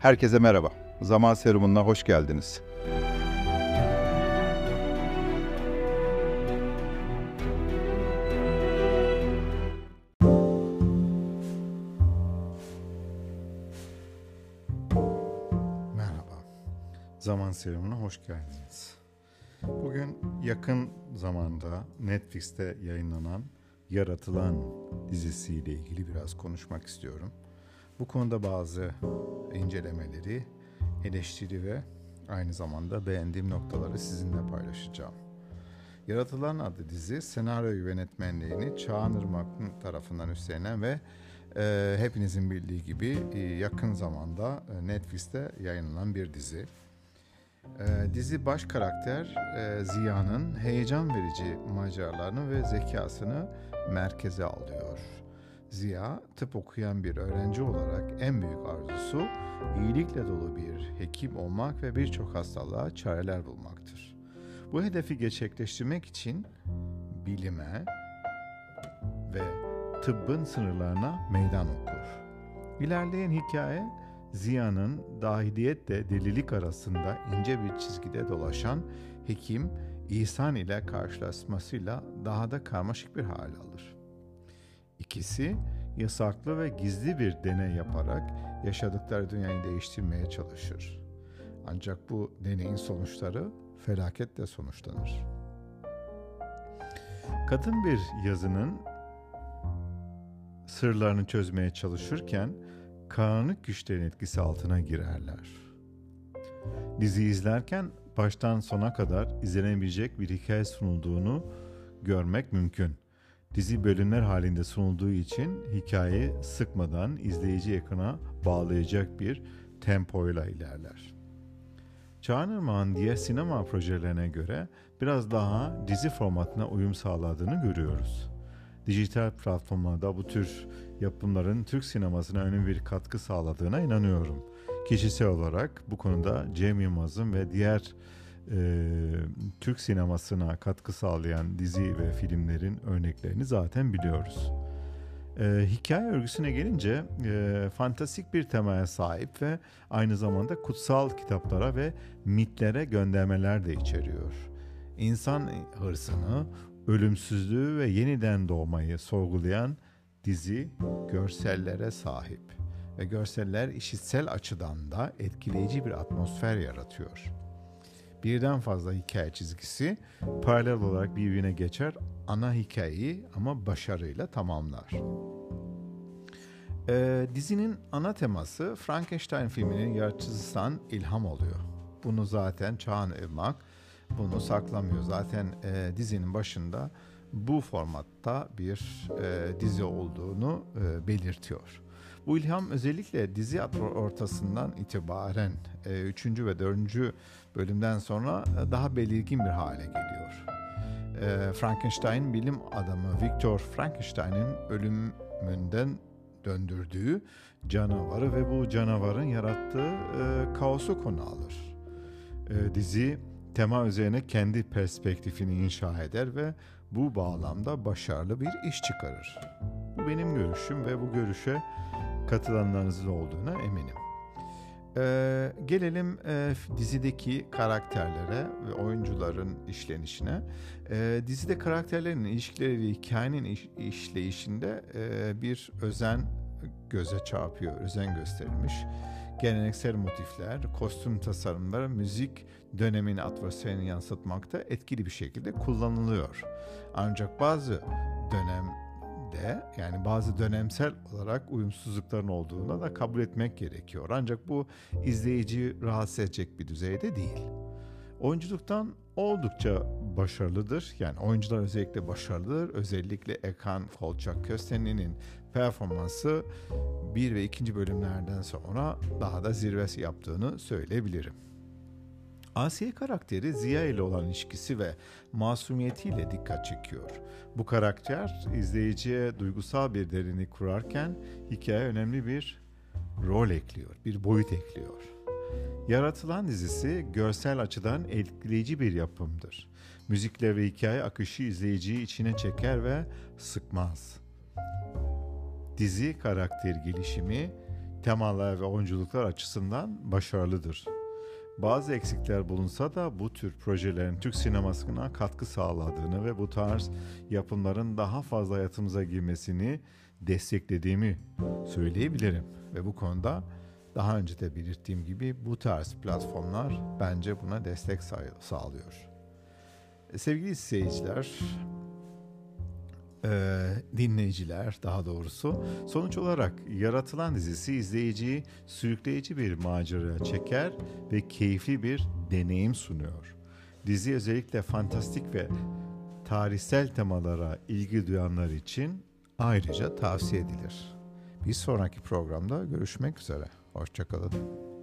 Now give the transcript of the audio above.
Herkese merhaba. Zaman Serumu'na hoş geldiniz. Merhaba. Zaman Serumu'na hoş geldiniz. Bugün yakın zamanda Netflix'te yayınlanan Yaratılan dizisiyle ilgili biraz konuşmak istiyorum. Bu konuda bazı incelemeleri, eleştiri ve aynı zamanda beğendiğim noktaları sizinle paylaşacağım. Yaratılan adı dizi senaryo yönetmenliğini Çağan Irmak tarafından üstlenen ve e, hepinizin bildiği gibi e, yakın zamanda e, Netflix'te yayınlanan bir dizi. E, dizi baş karakter e, Ziya'nın heyecan verici maceralarını ve zekasını merkeze alıyor. Ziya tıp okuyan bir öğrenci olarak en büyük arzusu iyilikle dolu bir hekim olmak ve birçok hastalığa çareler bulmaktır. Bu hedefi gerçekleştirmek için bilime ve tıbbın sınırlarına meydan okur. İlerleyen hikaye Ziya'nın dahiliyetle delilik arasında ince bir çizgide dolaşan hekim İhsan ile karşılaşmasıyla daha da karmaşık bir hal alır. İkisi yasaklı ve gizli bir deney yaparak yaşadıkları dünyayı değiştirmeye çalışır. Ancak bu deneyin sonuçları felaketle sonuçlanır. Kadın bir yazının sırlarını çözmeye çalışırken karanlık güçlerin etkisi altına girerler. Dizi izlerken baştan sona kadar izlenebilecek bir hikaye sunulduğunu görmek mümkün. Dizi bölümler halinde sunulduğu için hikayeyi sıkmadan izleyici ekrana bağlayacak bir tempoyla ilerler. Çağan Irmak'ın diğer sinema projelerine göre biraz daha dizi formatına uyum sağladığını görüyoruz. Dijital platformlarda bu tür yapımların Türk sinemasına önemli bir katkı sağladığına inanıyorum. Kişisel olarak bu konuda Cem Yılmaz'ın ve diğer e, Türk sinemasına katkı sağlayan dizi ve filmlerin örneklerini zaten biliyoruz. E, hikaye örgüsüne gelince e, fantastik bir temaya sahip ve aynı zamanda kutsal kitaplara ve mitlere göndermeler de içeriyor. İnsan hırsını, ölümsüzlüğü ve yeniden doğmayı sorgulayan dizi görsellere sahip ve görseller işitsel açıdan da etkileyici bir atmosfer yaratıyor. Birden fazla hikaye çizgisi paralel olarak birbirine geçer, ana hikayeyi ama başarıyla tamamlar. Ee, dizinin ana teması Frankenstein filminin yaratıcısından ilham oluyor. Bunu zaten Çağan Irmak bunu saklamıyor. Zaten e, dizinin başında bu formatta bir e, dizi olduğunu e, belirtiyor. Bu özellikle dizi ortasından itibaren 3. E, ve 4. bölümden sonra e, daha belirgin bir hale geliyor. E, Frankenstein bilim adamı Victor Frankenstein'in ölümünden döndürdüğü canavarı ve bu canavarın yarattığı kaosu konu alır. Dizi tema üzerine kendi perspektifini inşa eder ve bu bağlamda başarılı bir iş çıkarır. Bu benim görüşüm ve bu görüşe katılanlarınızın olduğuna eminim. Ee, gelelim e, dizideki karakterlere ve oyuncuların işlenişine. Ee, dizide karakterlerin ilişkileri ve hikayenin iş, işleyişinde e, bir özen göze çarpıyor, özen gösterilmiş. Geleneksel motifler, kostüm tasarımları, müzik dönemin atmosferini yansıtmakta etkili bir şekilde kullanılıyor. Ancak bazı dönem de yani bazı dönemsel olarak uyumsuzlukların olduğunu da kabul etmek gerekiyor. Ancak bu izleyici rahatsız edecek bir düzeyde değil. Oyunculuktan oldukça başarılıdır. Yani oyuncular özellikle başarılıdır. Özellikle Ekan Kolçak Köstenli'nin performansı bir ve ikinci bölümlerden sonra daha da zirvesi yaptığını söyleyebilirim. Asiye karakteri Ziya ile olan ilişkisi ve masumiyetiyle dikkat çekiyor. Bu karakter izleyiciye duygusal bir derinlik kurarken hikaye önemli bir rol ekliyor, bir boyut ekliyor. Yaratılan dizisi görsel açıdan etkileyici bir yapımdır. Müzikle ve hikaye akışı izleyiciyi içine çeker ve sıkmaz. Dizi karakter gelişimi, temalar ve oyunculuklar açısından başarılıdır. Bazı eksikler bulunsa da bu tür projelerin Türk sinemasına katkı sağladığını ve bu tarz yapımların daha fazla hayatımıza girmesini desteklediğimi söyleyebilirim. Ve bu konuda daha önce de belirttiğim gibi bu tarz platformlar bence buna destek sağlıyor. Sevgili izleyiciler, e, dinleyiciler daha doğrusu sonuç olarak yaratılan dizisi izleyiciyi sürükleyici bir macera çeker ve keyifli bir deneyim sunuyor. Dizi özellikle fantastik ve tarihsel temalara ilgi duyanlar için ayrıca tavsiye edilir. Bir sonraki programda görüşmek üzere. Hoşçakalın.